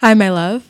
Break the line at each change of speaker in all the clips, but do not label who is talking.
Hi, my love.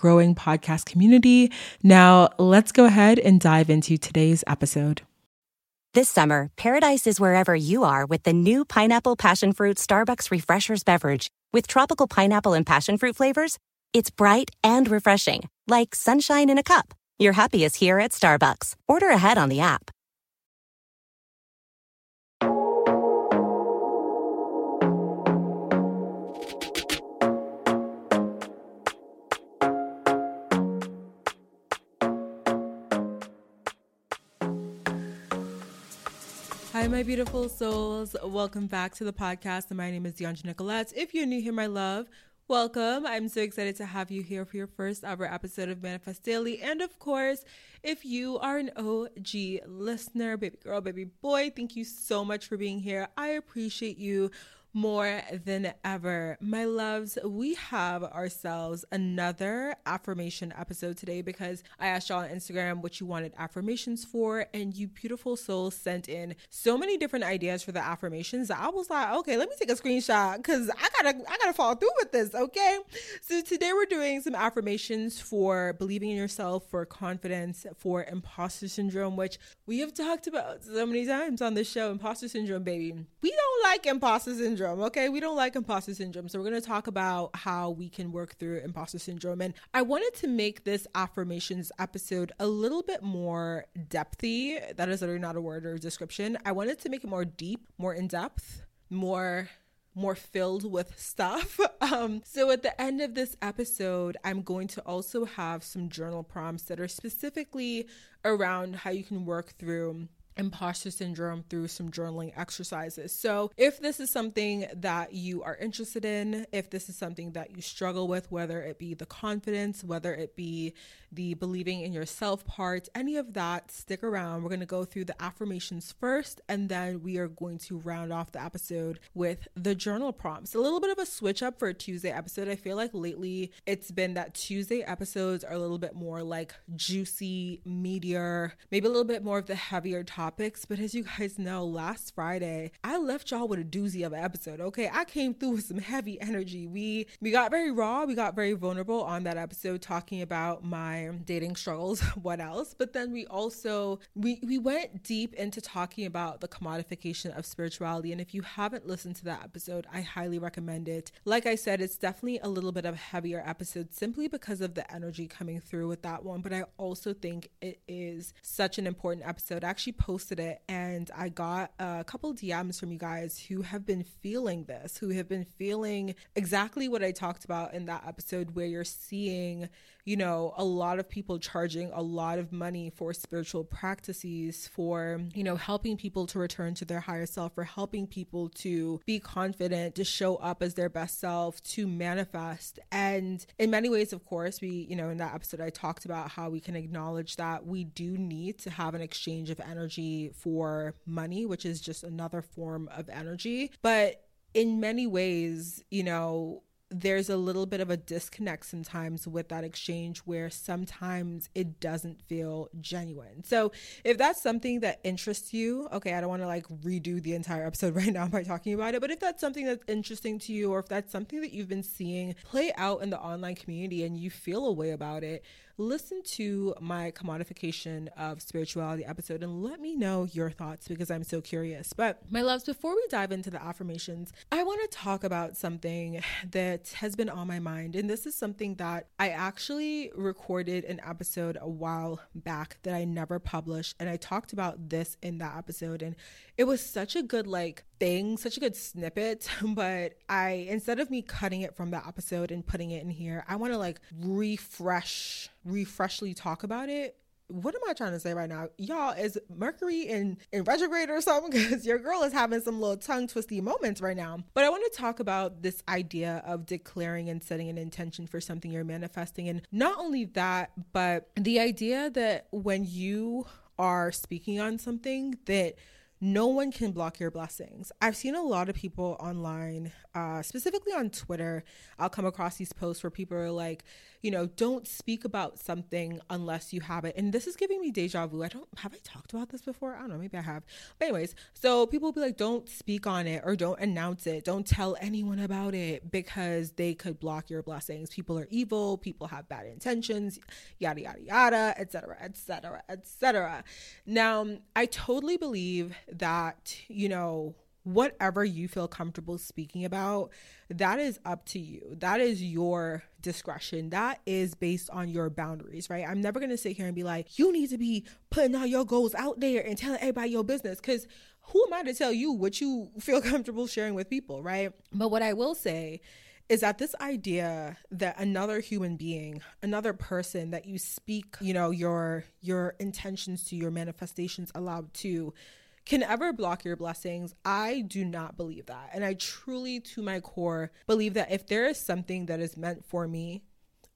growing podcast community. Now, let's go ahead and dive into today's episode.
This summer, paradise is wherever you are with the new Pineapple Passion Fruit Starbucks Refreshers beverage. With tropical pineapple and passion fruit flavors, it's bright and refreshing, like sunshine in a cup. Your happy is here at Starbucks. Order ahead on the app.
Hi, my beautiful souls. Welcome back to the podcast. My name is Deandra Nicolette. If you're new here, my love, welcome. I'm so excited to have you here for your first ever episode of Manifest Daily. And of course, if you are an OG listener, baby girl, baby boy, thank you so much for being here. I appreciate you more than ever. My loves, we have ourselves another affirmation episode today because I asked y'all on Instagram what you wanted affirmations for, and you beautiful souls sent in so many different ideas for the affirmations I was like, okay, let me take a screenshot because I gotta I gotta follow through with this, okay? So today we're doing some affirmations for believing in yourself, for confidence, for imposter syndrome, which we have talked about so many times on this show. Imposter syndrome, baby. We don't like imposter syndrome syndrome. Okay, we don't like imposter syndrome. So we're going to talk about how we can work through imposter syndrome. And I wanted to make this affirmations episode a little bit more depthy. That is literally not a word or a description. I wanted to make it more deep, more in depth, more more filled with stuff. Um, so at the end of this episode, I'm going to also have some journal prompts that are specifically around how you can work through imposter syndrome through some journaling exercises. So, if this is something that you are interested in, if this is something that you struggle with, whether it be the confidence, whether it be the believing in yourself part, any of that, stick around. We're going to go through the affirmations first, and then we are going to round off the episode with the journal prompts. A little bit of a switch up for a Tuesday episode. I feel like lately it's been that Tuesday episodes are a little bit more like juicy, meatier, maybe a little bit more of the heavier topics. But as you guys know, last Friday, I left y'all with a doozy of an episode. Okay. I came through with some heavy energy. We we got very raw, we got very vulnerable on that episode talking about my dating struggles, what else? But then we also we we went deep into talking about the commodification of spirituality. And if you haven't listened to that episode, I highly recommend it. Like I said, it's definitely a little bit of a heavier episode simply because of the energy coming through with that one. But I also think it is such an important episode. I actually posted it and I got a couple DMs from you guys who have been feeling this, who have been feeling exactly what I talked about in that episode, where you're seeing you know, a lot of people charging a lot of money for spiritual practices, for, you know, helping people to return to their higher self, for helping people to be confident, to show up as their best self, to manifest. And in many ways, of course, we, you know, in that episode, I talked about how we can acknowledge that we do need to have an exchange of energy for money, which is just another form of energy. But in many ways, you know, there's a little bit of a disconnect sometimes with that exchange where sometimes it doesn't feel genuine. So, if that's something that interests you, okay, I don't want to like redo the entire episode right now by talking about it, but if that's something that's interesting to you or if that's something that you've been seeing play out in the online community and you feel a way about it, listen to my commodification of spirituality episode and let me know your thoughts because I'm so curious. But, my loves, before we dive into the affirmations, I want to talk about something that has been on my mind. And this is something that I actually recorded an episode a while back that I never published. And I talked about this in that episode. And it was such a good, like, thing, such a good snippet. But I, instead of me cutting it from the episode and putting it in here, I want to like refresh refreshly talk about it what am I trying to say right now? Y'all, is Mercury in, in retrograde or something? Because your girl is having some little tongue twisty moments right now. But I want to talk about this idea of declaring and setting an intention for something you're manifesting. And not only that, but the idea that when you are speaking on something that no one can block your blessings. I've seen a lot of people online, uh, specifically on Twitter. I'll come across these posts where people are like, you know, don't speak about something unless you have it. And this is giving me deja vu. I don't have I talked about this before? I don't know, maybe I have. But anyways, so people will be like, don't speak on it or don't announce it. Don't tell anyone about it because they could block your blessings. People are evil, people have bad intentions, yada yada yada, etc., etc., etc. Now, I totally believe that, you know, whatever you feel comfortable speaking about, that is up to you. That is your discretion. That is based on your boundaries, right? I'm never going to sit here and be like, you need to be putting all your goals out there and telling everybody your business because who am I to tell you what you feel comfortable sharing with people, right? But what I will say is that this idea that another human being another person that you speak you know your your intentions to your manifestations allowed to can ever block your blessings. I do not believe that. And I truly, to my core, believe that if there is something that is meant for me,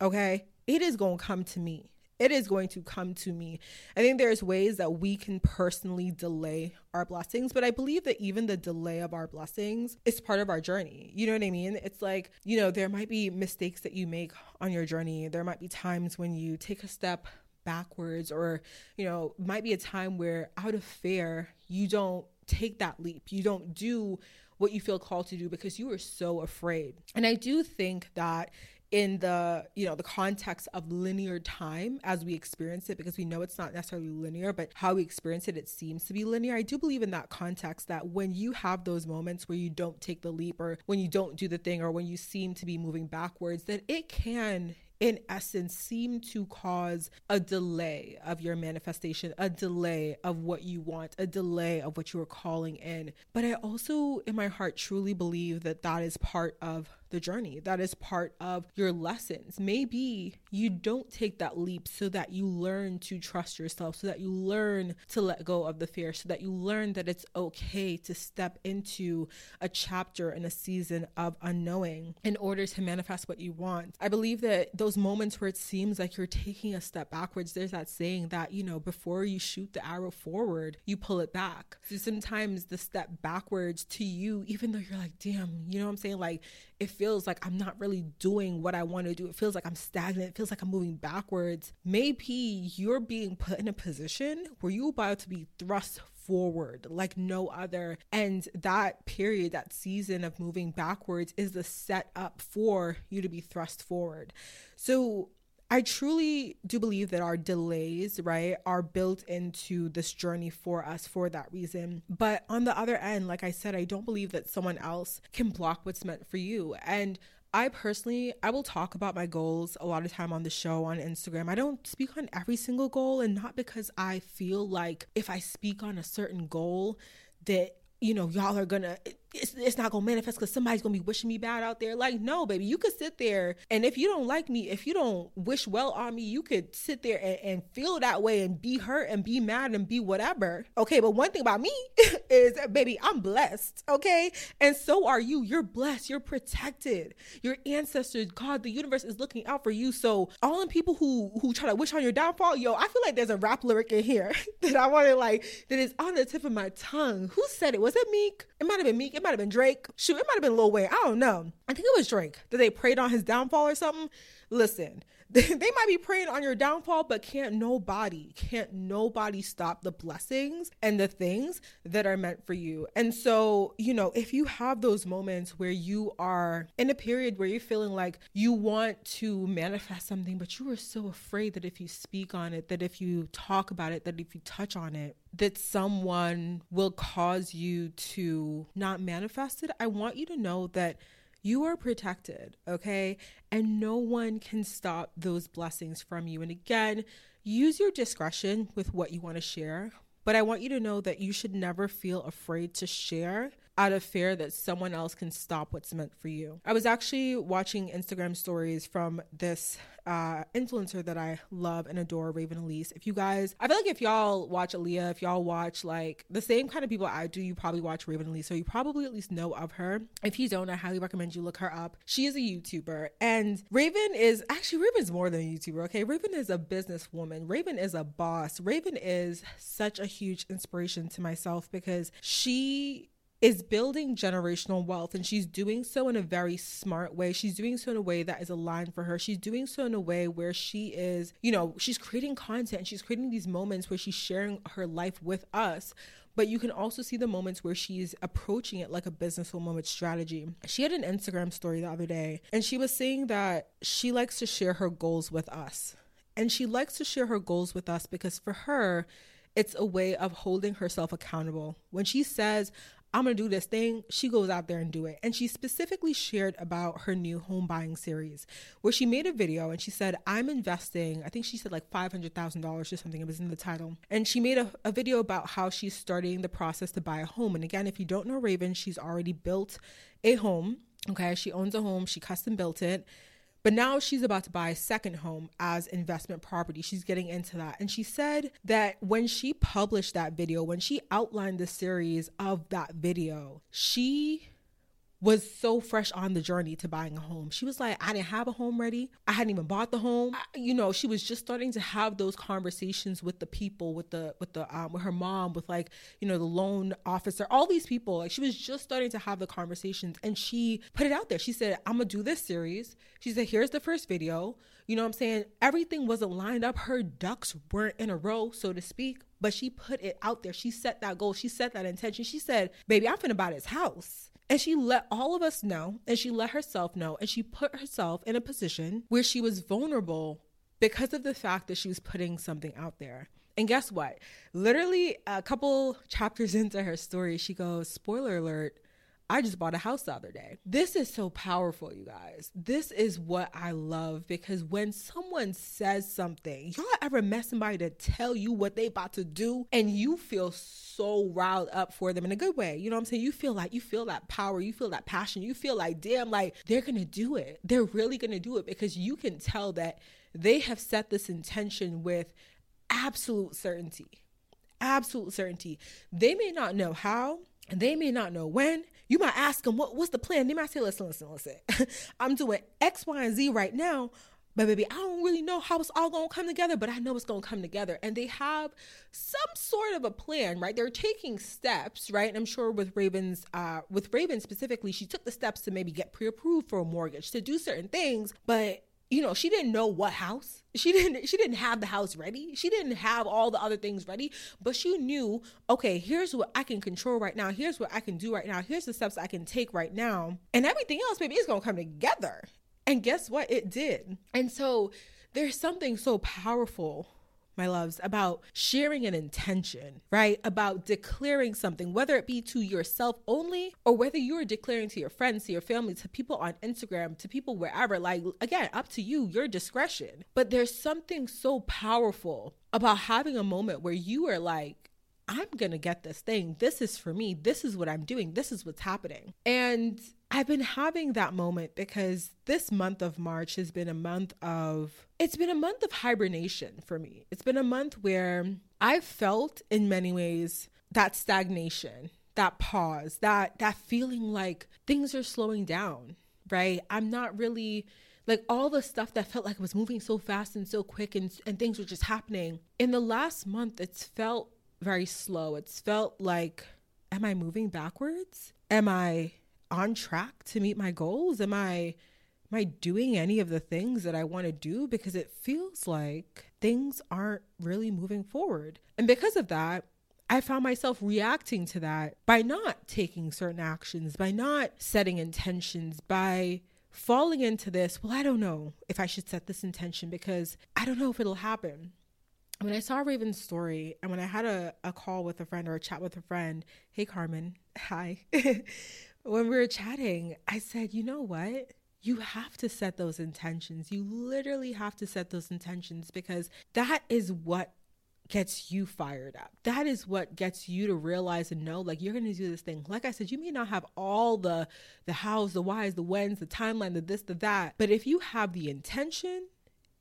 okay, it is going to come to me. It is going to come to me. I think there's ways that we can personally delay our blessings, but I believe that even the delay of our blessings is part of our journey. You know what I mean? It's like, you know, there might be mistakes that you make on your journey. There might be times when you take a step backwards or you know might be a time where out of fear you don't take that leap. You don't do what you feel called to do because you are so afraid. And i do think that in the you know the context of linear time as we experience it because we know it's not necessarily linear but how we experience it it seems to be linear. I do believe in that context that when you have those moments where you don't take the leap or when you don't do the thing or when you seem to be moving backwards that it can in essence seem to cause a delay of your manifestation, a delay of what you want, a delay of what you are calling in. But I also, in my heart, truly believe that that is part of the journey. That is part of your lessons. Maybe you don't take that leap so that you learn to trust yourself, so that you learn to let go of the fear, so that you learn that it's okay to step into a chapter and a season of unknowing in order to manifest what you want. I believe that those moments where it seems like you're taking a step backwards, there's that saying that, you know, before you shoot the arrow forward, you pull it back. So sometimes the step backwards to you, even though you're like, damn, you know what I'm saying? Like, it feels like I'm not really doing what I want to do. It feels like I'm stagnant. It feels like I'm moving backwards. Maybe you're being put in a position where you're about to be thrust forward like no other. And that period, that season of moving backwards is the setup for you to be thrust forward. So I truly do believe that our delays, right, are built into this journey for us for that reason. But on the other end, like I said, I don't believe that someone else can block what's meant for you. And I personally, I will talk about my goals a lot of time on the show on Instagram. I don't speak on every single goal and not because I feel like if I speak on a certain goal that you know, y'all are gonna, it's, it's not gonna manifest because somebody's gonna be wishing me bad out there. Like, no, baby, you could sit there and if you don't like me, if you don't wish well on me, you could sit there and, and feel that way and be hurt and be mad and be whatever. Okay, but one thing about me is, baby, I'm blessed. Okay, and so are you. You're blessed. You're protected. Your ancestors, God, the universe is looking out for you. So all the people who who try to wish on your downfall, yo, I feel like there's a rap lyric in here that I want to like that is on the tip of my tongue. Who said it? Was it Meek? It might have been Meek. It might have been Drake. Shoot, it might have been Lil Wayne. I don't know. I think it was Drake. Did they prayed on his downfall or something? Listen, they might be praying on your downfall, but can't nobody, can't nobody stop the blessings and the things that are meant for you. And so, you know, if you have those moments where you are in a period where you're feeling like you want to manifest something, but you are so afraid that if you speak on it, that if you talk about it, that if you touch on it, that someone will cause you to not manifest it, I want you to know that you are protected, okay? And no one can stop those blessings from you. And again, use your discretion with what you want to share. But I want you to know that you should never feel afraid to share out of fear that someone else can stop what's meant for you. I was actually watching Instagram stories from this uh, influencer that I love and adore, Raven Elyse. If you guys, I feel like if y'all watch Aaliyah, if y'all watch like the same kind of people I do, you probably watch Raven Elyse. So you probably at least know of her. If you don't, I highly recommend you look her up. She is a YouTuber and Raven is actually, Raven's more than a YouTuber, okay? Raven is a businesswoman. Raven is a boss. Raven is such a huge inspiration to myself because she is building generational wealth and she's doing so in a very smart way. She's doing so in a way that is aligned for her. She's doing so in a way where she is, you know, she's creating content she's creating these moments where she's sharing her life with us. But you can also see the moments where she's approaching it like a businesswoman with strategy. She had an Instagram story the other day and she was saying that she likes to share her goals with us. And she likes to share her goals with us because for her, it's a way of holding herself accountable. When she says, I'm gonna do this thing, she goes out there and do it. And she specifically shared about her new home buying series, where she made a video and she said, I'm investing, I think she said like $500,000 or something, it was in the title. And she made a, a video about how she's starting the process to buy a home. And again, if you don't know Raven, she's already built a home. Okay, she owns a home, she custom built it but now she's about to buy a second home as investment property. She's getting into that. And she said that when she published that video, when she outlined the series of that video, she was so fresh on the journey to buying a home. She was like, I didn't have a home ready. I hadn't even bought the home. I, you know, she was just starting to have those conversations with the people, with the with the um, with her mom, with like you know the loan officer, all these people. Like she was just starting to have the conversations, and she put it out there. She said, "I'm gonna do this series." She said, "Here's the first video." You know what I'm saying? Everything wasn't lined up. Her ducks weren't in a row, so to speak. But she put it out there. She set that goal. She set that intention. She said, "Baby, I'm finna buy this house." And she let all of us know, and she let herself know, and she put herself in a position where she was vulnerable because of the fact that she was putting something out there. And guess what? Literally, a couple chapters into her story, she goes, Spoiler alert, I just bought a house the other day. This is so powerful, you guys. This is what I love because when someone says something, y'all ever met somebody to tell you what they about to do and you feel so riled up for them in a good way. You know what I'm saying? You feel like you feel that power, you feel that passion, you feel like, damn, like they're gonna do it. They're really gonna do it because you can tell that they have set this intention with absolute certainty. Absolute certainty. They may not know how, they may not know when. You might ask them, what, what's the plan? They might say, listen, listen, listen. I'm doing X, Y, and Z right now, but baby, I don't really know how it's all gonna come together, but I know it's gonna come together. And they have some sort of a plan, right? They're taking steps, right? And I'm sure with Ravens, uh, with Raven specifically, she took the steps to maybe get pre-approved for a mortgage, to do certain things, but you know she didn't know what house. She didn't she didn't have the house ready. She didn't have all the other things ready but she knew okay here's what i can control right now. Here's what i can do right now. Here's the steps i can take right now. And everything else baby is gonna come together. And guess what? It did. And so there's something so powerful my loves, about sharing an intention, right? About declaring something, whether it be to yourself only or whether you're declaring to your friends, to your family, to people on Instagram, to people wherever. Like, again, up to you, your discretion. But there's something so powerful about having a moment where you are like, I'm going to get this thing. This is for me. This is what I'm doing. This is what's happening. And I've been having that moment because this month of March has been a month of, it's been a month of hibernation for me. It's been a month where I've felt in many ways that stagnation, that pause, that, that feeling like things are slowing down, right? I'm not really like all the stuff that felt like it was moving so fast and so quick and, and things were just happening. In the last month, it's felt very slow. It's felt like, am I moving backwards? Am I on track to meet my goals? Am I am I doing any of the things that I want to do because it feels like things aren't really moving forward. And because of that, I found myself reacting to that by not taking certain actions, by not setting intentions, by falling into this, well, I don't know if I should set this intention because I don't know if it'll happen. When I saw Raven's story and when I had a, a call with a friend or a chat with a friend, hey Carmen, hi. when we were chatting, I said, you know what? You have to set those intentions. You literally have to set those intentions because that is what gets you fired up. That is what gets you to realize and know like you're going to do this thing. Like I said, you may not have all the the hows, the whys, the whens, the timeline, the this, the that, but if you have the intention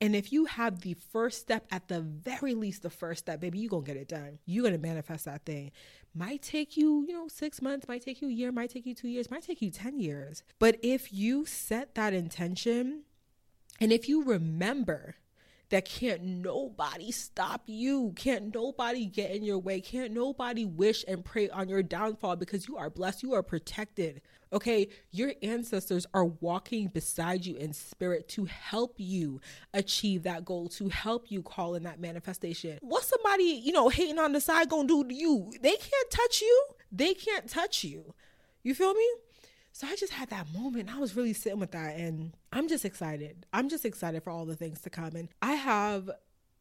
And if you have the first step, at the very least, the first step, baby, you're going to get it done. You're going to manifest that thing. Might take you, you know, six months, might take you a year, might take you two years, might take you 10 years. But if you set that intention and if you remember that can't nobody stop you. Can't nobody get in your way. Can't nobody wish and pray on your downfall because you are blessed. You are protected. Okay. Your ancestors are walking beside you in spirit to help you achieve that goal, to help you call in that manifestation. What somebody, you know, hating on the side gonna do to you? They can't touch you. They can't touch you. You feel me? So I just had that moment. I was really sitting with that and I'm just excited. I'm just excited for all the things to come. And I have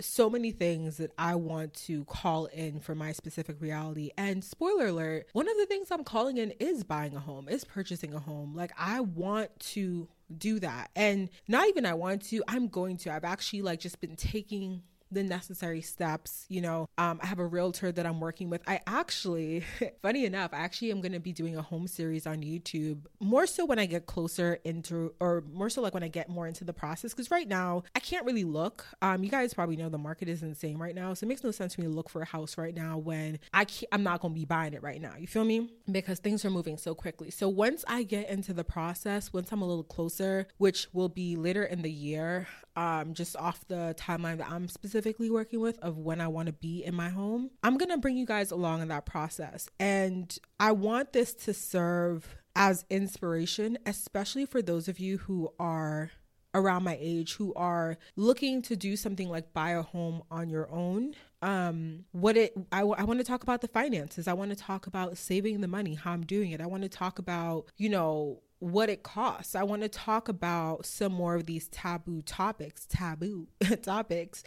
so many things that I want to call in for my specific reality. And spoiler alert, one of the things I'm calling in is buying a home, is purchasing a home. Like I want to do that. And not even I want to, I'm going to. I've actually like just been taking the necessary steps. You know, um, I have a realtor that I'm working with. I actually, funny enough, I actually am going to be doing a home series on YouTube more so when I get closer into, or more so like when I get more into the process. Because right now, I can't really look. Um, you guys probably know the market is insane right now. So it makes no sense for me to look for a house right now when I I'm not going to be buying it right now. You feel me? Because things are moving so quickly. So once I get into the process, once I'm a little closer, which will be later in the year, um, just off the timeline that I'm specifically working with of when I want to be in my home, I'm going to bring you guys along in that process. And I want this to serve as inspiration, especially for those of you who are around my age who are looking to do something like buy a home on your own um what it I, I want to talk about the finances i want to talk about saving the money how i'm doing it i want to talk about you know what it costs. I want to talk about some more of these taboo topics, taboo topics,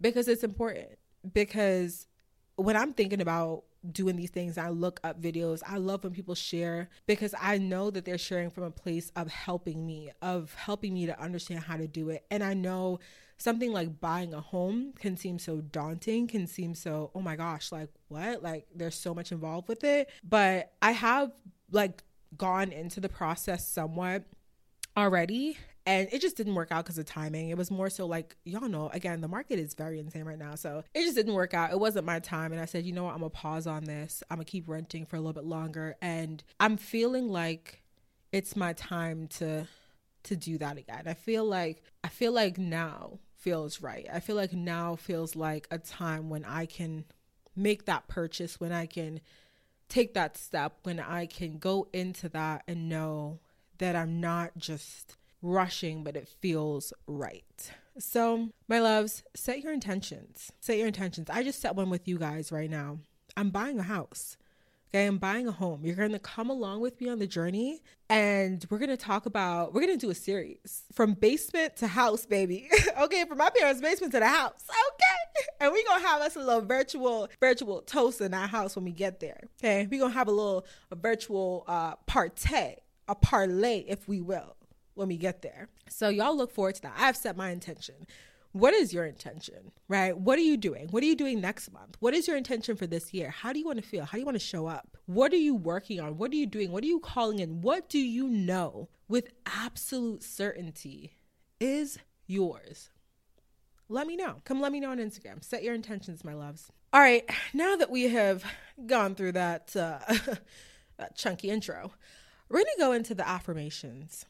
because it's important. Because when I'm thinking about doing these things, I look up videos. I love when people share because I know that they're sharing from a place of helping me, of helping me to understand how to do it. And I know something like buying a home can seem so daunting, can seem so, oh my gosh, like what? Like there's so much involved with it. But I have like gone into the process somewhat already and it just didn't work out because of timing. It was more so like, y'all know, again, the market is very insane right now. So it just didn't work out. It wasn't my time. And I said, you know what? I'm to pause on this. I'm to keep renting for a little bit longer. And I'm feeling like it's my time to to do that again. I feel like I feel like now feels right. I feel like now feels like a time when I can make that purchase, when I can take that step when I can go into that and know that I'm not just rushing, but it feels right. So, my loves, set your intentions. Set your intentions. I just set one with you guys right now. I'm buying a house. Okay, I'm buying a home. You're going to come along with me on the journey and we're going to talk about, we're going to do a series from basement to house, baby. okay, from my parents' basement to the house. Okay. And we're to have us a little virtual, virtual toast in our house when we get there. Okay, we're to have a little a virtual uh, partay, a parlay, if we will, when we get there. So y'all look forward to that. I've set my intention what is your intention, right? What are you doing? What are you doing next month? What is your intention for this year? How do you want to feel? How do you want to show up? What are you working on? What are you doing? What are you calling in? What do you know with absolute certainty is yours? Let me know. Come let me know on Instagram. Set your intentions, my loves. All right, now that we have gone through that, uh, that chunky intro, we're going to go into the affirmations.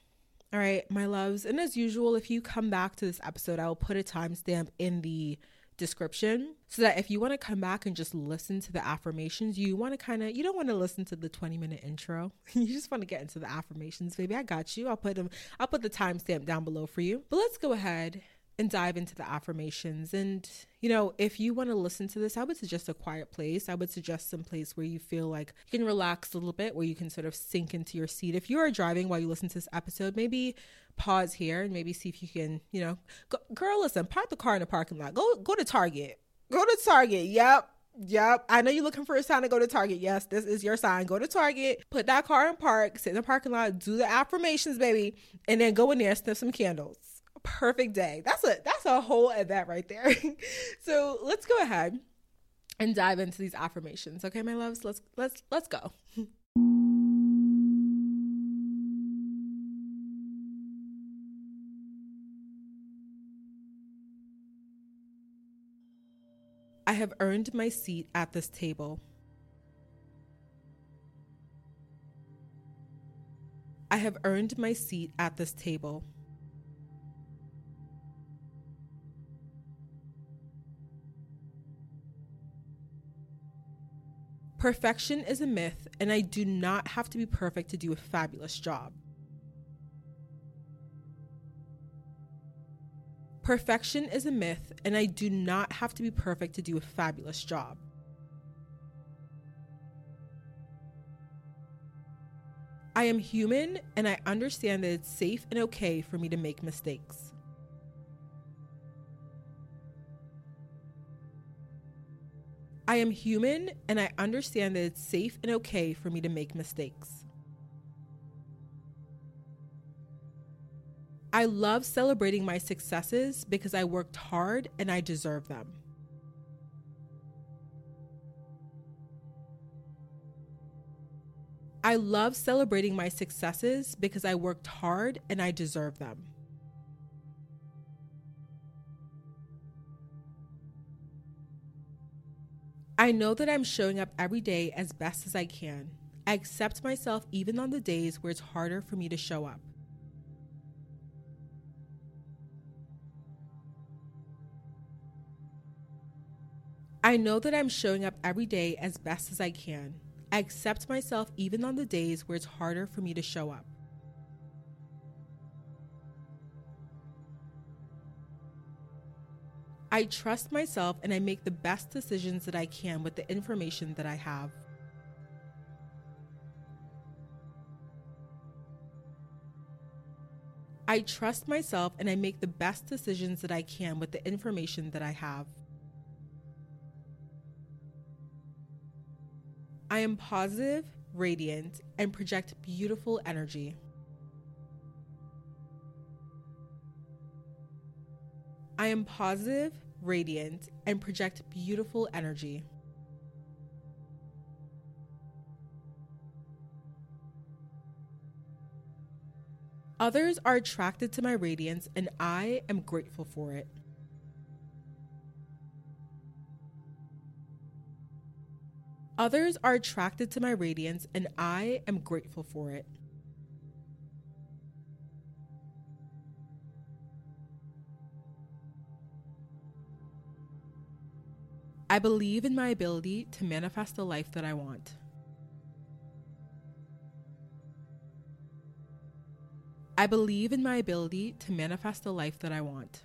All right, my loves. And as usual, if you come back to this episode, I will put a timestamp in the description so that if you want to come back and just listen to the affirmations, you want to kind of, you don't want to listen to the 20 minute intro. you just want to get into the affirmations, baby. I got you. I'll put them, I'll put the timestamp down below for you. But let's go ahead and dive into the affirmations. And, you know, if you want to listen to this, I would suggest a quiet place. I would suggest some place where you feel like you can relax a little bit, where you can sort of sink into your seat. If you are driving while you listen to this episode, maybe pause here and maybe see if you can, you know, go, girl, listen, park the car in the parking lot. Go, go to Target. Go to Target. Yep. Yep. I know you're looking for a sign to go to Target. Yes, this is your sign. Go to Target, put that car in park, sit in the parking lot, do the affirmations, baby, and then go in there, and sniff some candles perfect day. That's a that's a whole event right there. so let's go ahead and dive into these affirmations. Okay, my loves, let's let's let's go. I have earned my seat at this table. I have earned my seat at this table. Perfection is a myth, and I do not have to be perfect to do a fabulous job. Perfection is a myth, and I do not have to be perfect to do a fabulous job. I am human, and I understand that it's safe and okay for me to make mistakes. I am human, and I understand that it's safe and okay for me to make mistakes. I love celebrating my successes because I worked hard and I deserve them. I love celebrating my successes because I worked hard and I deserve them. I know that I'm showing up every day as best as I can. I accept myself even on the days where it's harder for me to show up. I know that I'm showing up every day as best as I can. I accept myself even on the days where it's harder for me to show up. I trust myself and I make the best decisions that I can with the information that I have. I trust myself and I make the best decisions that I can with the information that I have. I am positive, radiant, and project beautiful energy. I am positive, radiant, and project beautiful energy. Others are attracted to my radiance, and I am grateful for it. Others are attracted to my radiance, and I am grateful for it. I believe in my ability to manifest the life that I want. I believe in my ability to manifest the life that I want.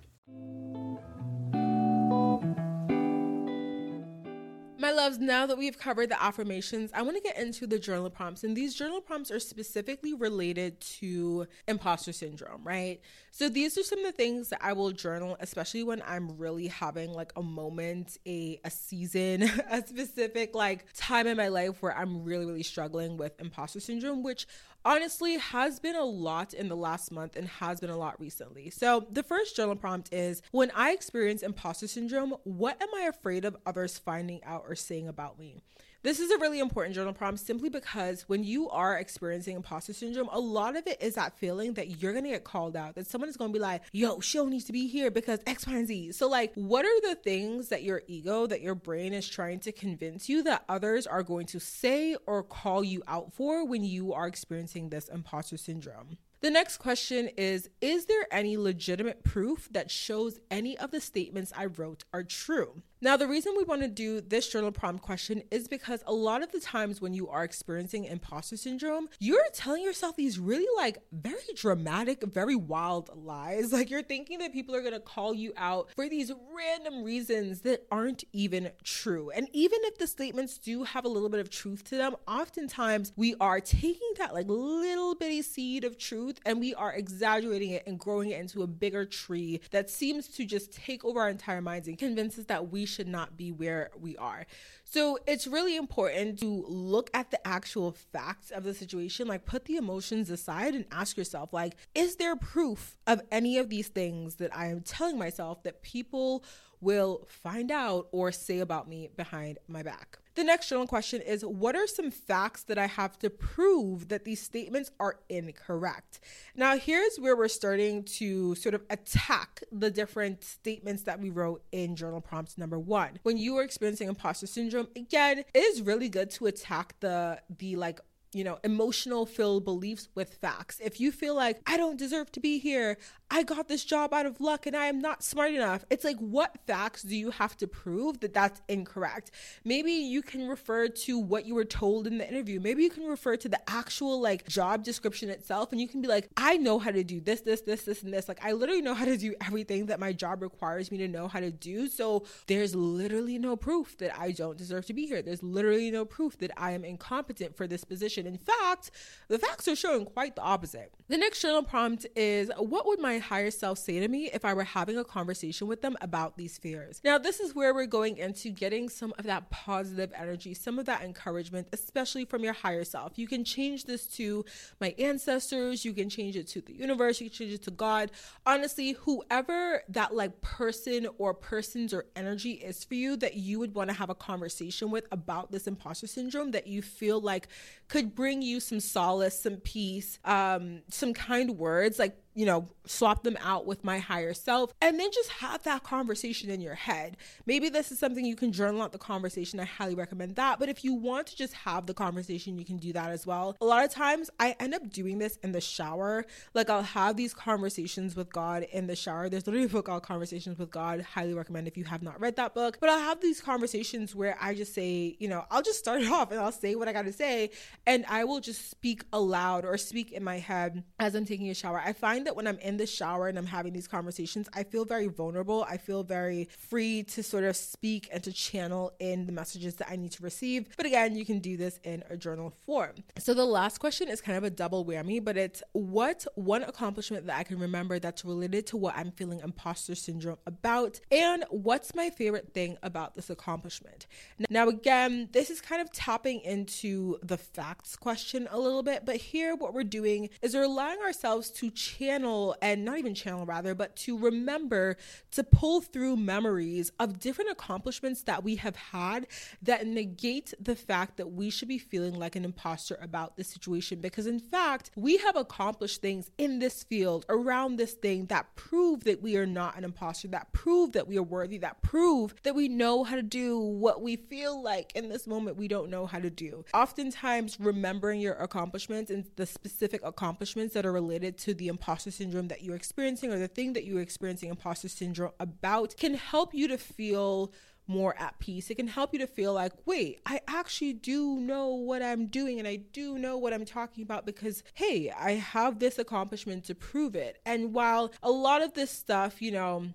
loves, now that we've covered the affirmations, I want to get into the journal prompts. And these journal prompts are specifically related to imposter syndrome, right? So these are some of the things that I will journal, especially when I'm really having like a moment, a, a season, a specific like time in my life where I'm really, really struggling with imposter syndrome, which honestly has been a lot in the last month and has been a lot recently. So, the first journal prompt is When I experience imposter syndrome, what am I afraid of others finding out or saying about me? This is a really important journal prompt simply because when you are experiencing imposter syndrome, a lot of it is that feeling that you're gonna get called out, that someone is gonna be like, yo, She'll needs to be here because X, Y, and Z. So, like, what are the things that your ego, that your brain is trying to convince you that others are going to say or call you out for when you are experiencing this imposter syndrome? The next question is Is there any legitimate proof that shows any of the statements I wrote are true? Now, the reason we want to do this journal prompt question is because a lot of the times when you are experiencing imposter syndrome, you're telling yourself these really like very dramatic, very wild lies. Like you're thinking that people are going to call you out for these random reasons that aren't even true. And even if the statements do have a little bit of truth to them, oftentimes we are taking that like little bitty seed of truth and we are exaggerating it and growing it into a bigger tree that seems to just take over our entire minds and convince us that we should not be where we are. So it's really important to look at the actual facts of the situation, like put the emotions aside and ask yourself, like, is there proof of any of these things that I am telling myself that people will find out or say about me behind my back? The next journal question is What are some facts that I have to prove that these statements are incorrect? Now, here's where we're starting to sort of attack the different statements that we wrote in journal prompts number one. When you are experiencing imposter syndrome, again, it is really good to attack the the like you know, emotional filled beliefs with facts. If you feel like I don't deserve to be here, I got this job out of luck and I am not smart enough, it's like, what facts do you have to prove that that's incorrect? Maybe you can refer to what you were told in the interview. Maybe you can refer to the actual like job description itself and you can be like, I know how to do this, this, this, this, and this. Like, I literally know how to do everything that my job requires me to know how to do. So there's literally no proof that I don't deserve to be here. There's literally no proof that I am incompetent for this position in fact, the facts are showing quite the opposite. The next journal prompt is What would my higher self say to me if I were having a conversation with them about these fears? Now, this is where we're going into getting some of that positive energy, some of that encouragement, especially from your higher self. You can change this to my ancestors, you can change it to the universe, you can change it to God. Honestly, whoever that like person or persons or energy is for you that you would want to have a conversation with about this imposter syndrome that you feel like could bring you some solace, some peace, um, some kind words. Like you know, swap them out with my higher self, and then just have that conversation in your head. Maybe this is something you can journal out the conversation. I highly recommend that. But if you want to just have the conversation, you can do that as well. A lot of times I end up doing this in the shower. Like I'll have these conversations with God in the shower. There's literally a book called Conversations with God. Highly recommend if you have not read that book. But I'll have these conversations where I just say, you know, I'll just start off and I'll say what I got to say. And I will just speak aloud or speak in my head as I'm taking a shower. I find find that when I'm in the shower and I'm having these conversations, I feel very vulnerable. I feel very free to sort of speak and to channel in the messages that I need to receive. But again, you can do this in a journal form. So the last question is kind of a double whammy, but it's what one accomplishment that I can remember that's related to what I'm feeling imposter syndrome about, and what's my favorite thing about this accomplishment. Now, again, this is kind of tapping into the facts question a little bit, but here what we're doing is we're allowing ourselves to channel channel and not even channel rather, but to remember to pull through memories of different accomplishments that we have had that negate the fact that we should be feeling like an imposter about the situation. Because in fact, we have accomplished things in this field around this thing that prove that we are not an imposter, that prove that we are worthy, that prove that we know how to do what we feel like in this moment we don't know how to do. Oftentimes, remembering your accomplishments and the specific accomplishments that are related to the imposter imposter syndrome that you're experiencing or the thing that you're experiencing imposter syndrome about can help you to feel more at peace. It can help you to feel like, wait, I actually do know what I'm doing and I do know what I'm talking about because, hey, I have this accomplishment to prove it. And while a lot of this stuff, you know,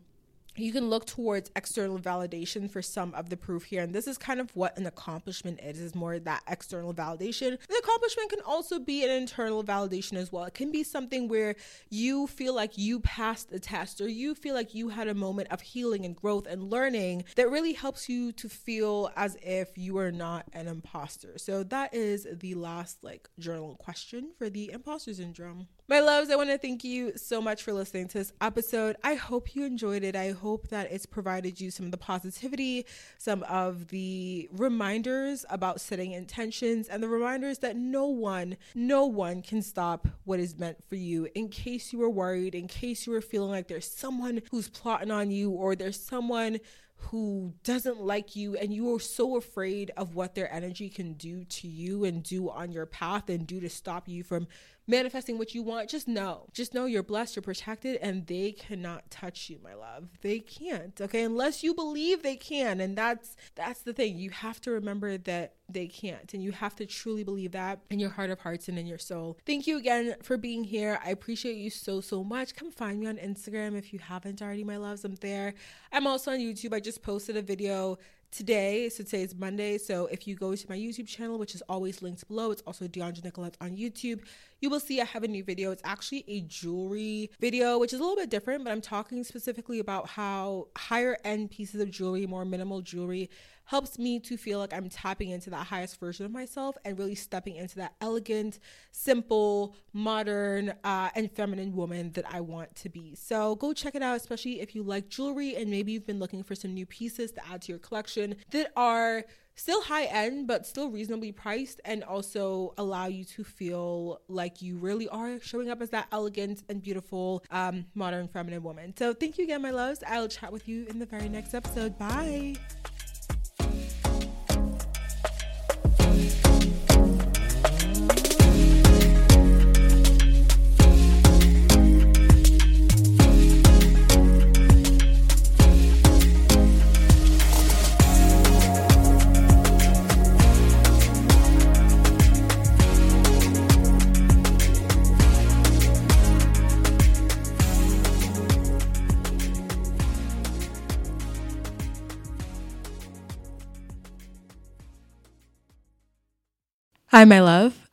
you can look towards external validation for some of the proof here. And this is kind of what an accomplishment is, is more that external validation. The accomplishment can also be an internal validation as well. It can be something where you feel like you passed the test or you feel like you had a moment of healing and growth and learning that really helps you to feel as if you are not an imposter. So that is the last like journal question for the imposter syndrome. My loves, I want to thank you so much for listening to this episode. I hope you enjoyed it. I hope that it's provided you some of the positivity, some of the reminders about setting intentions, and the reminders that no one, no one can stop what is meant for you. In case you were worried, in case you were feeling like there's someone who's plotting on you or there's someone who doesn't like you and you are so afraid of what their energy can do to you and do on your path and do to stop you from manifesting what you want, just know, just know you're blessed, you're protected, and they cannot touch you, my love. They can't, okay? Unless you believe they can. And that's that's the thing. You have to remember that they can't. And you have to truly believe that in your heart of hearts and in your soul. Thank you again for being here. I appreciate you so, so much. Come find me on Instagram if you haven't already, my loves. I'm there. I'm also on YouTube. I just posted a video today. So today is Monday. So if you go to my YouTube channel, which is always linked below, it's also DeAndre Nicolette on YouTube you will see I have a new video. It's actually a jewelry video, which is a little bit different, but I'm talking specifically about how higher end pieces of jewelry, more minimal jewelry, helps me to feel like I'm tapping into that highest version of myself and really stepping into that elegant, simple, modern, uh, and feminine woman that I want to be. So go check it out, especially if you like jewelry and maybe you've been looking for some new pieces to add to your collection that are still high end, but still reasonably priced, and also allow you to feel like you really are showing up as that elegant and beautiful, um, modern feminine woman. So, thank you again, my loves. I'll chat with you in the very next episode. Bye. Hi, my love.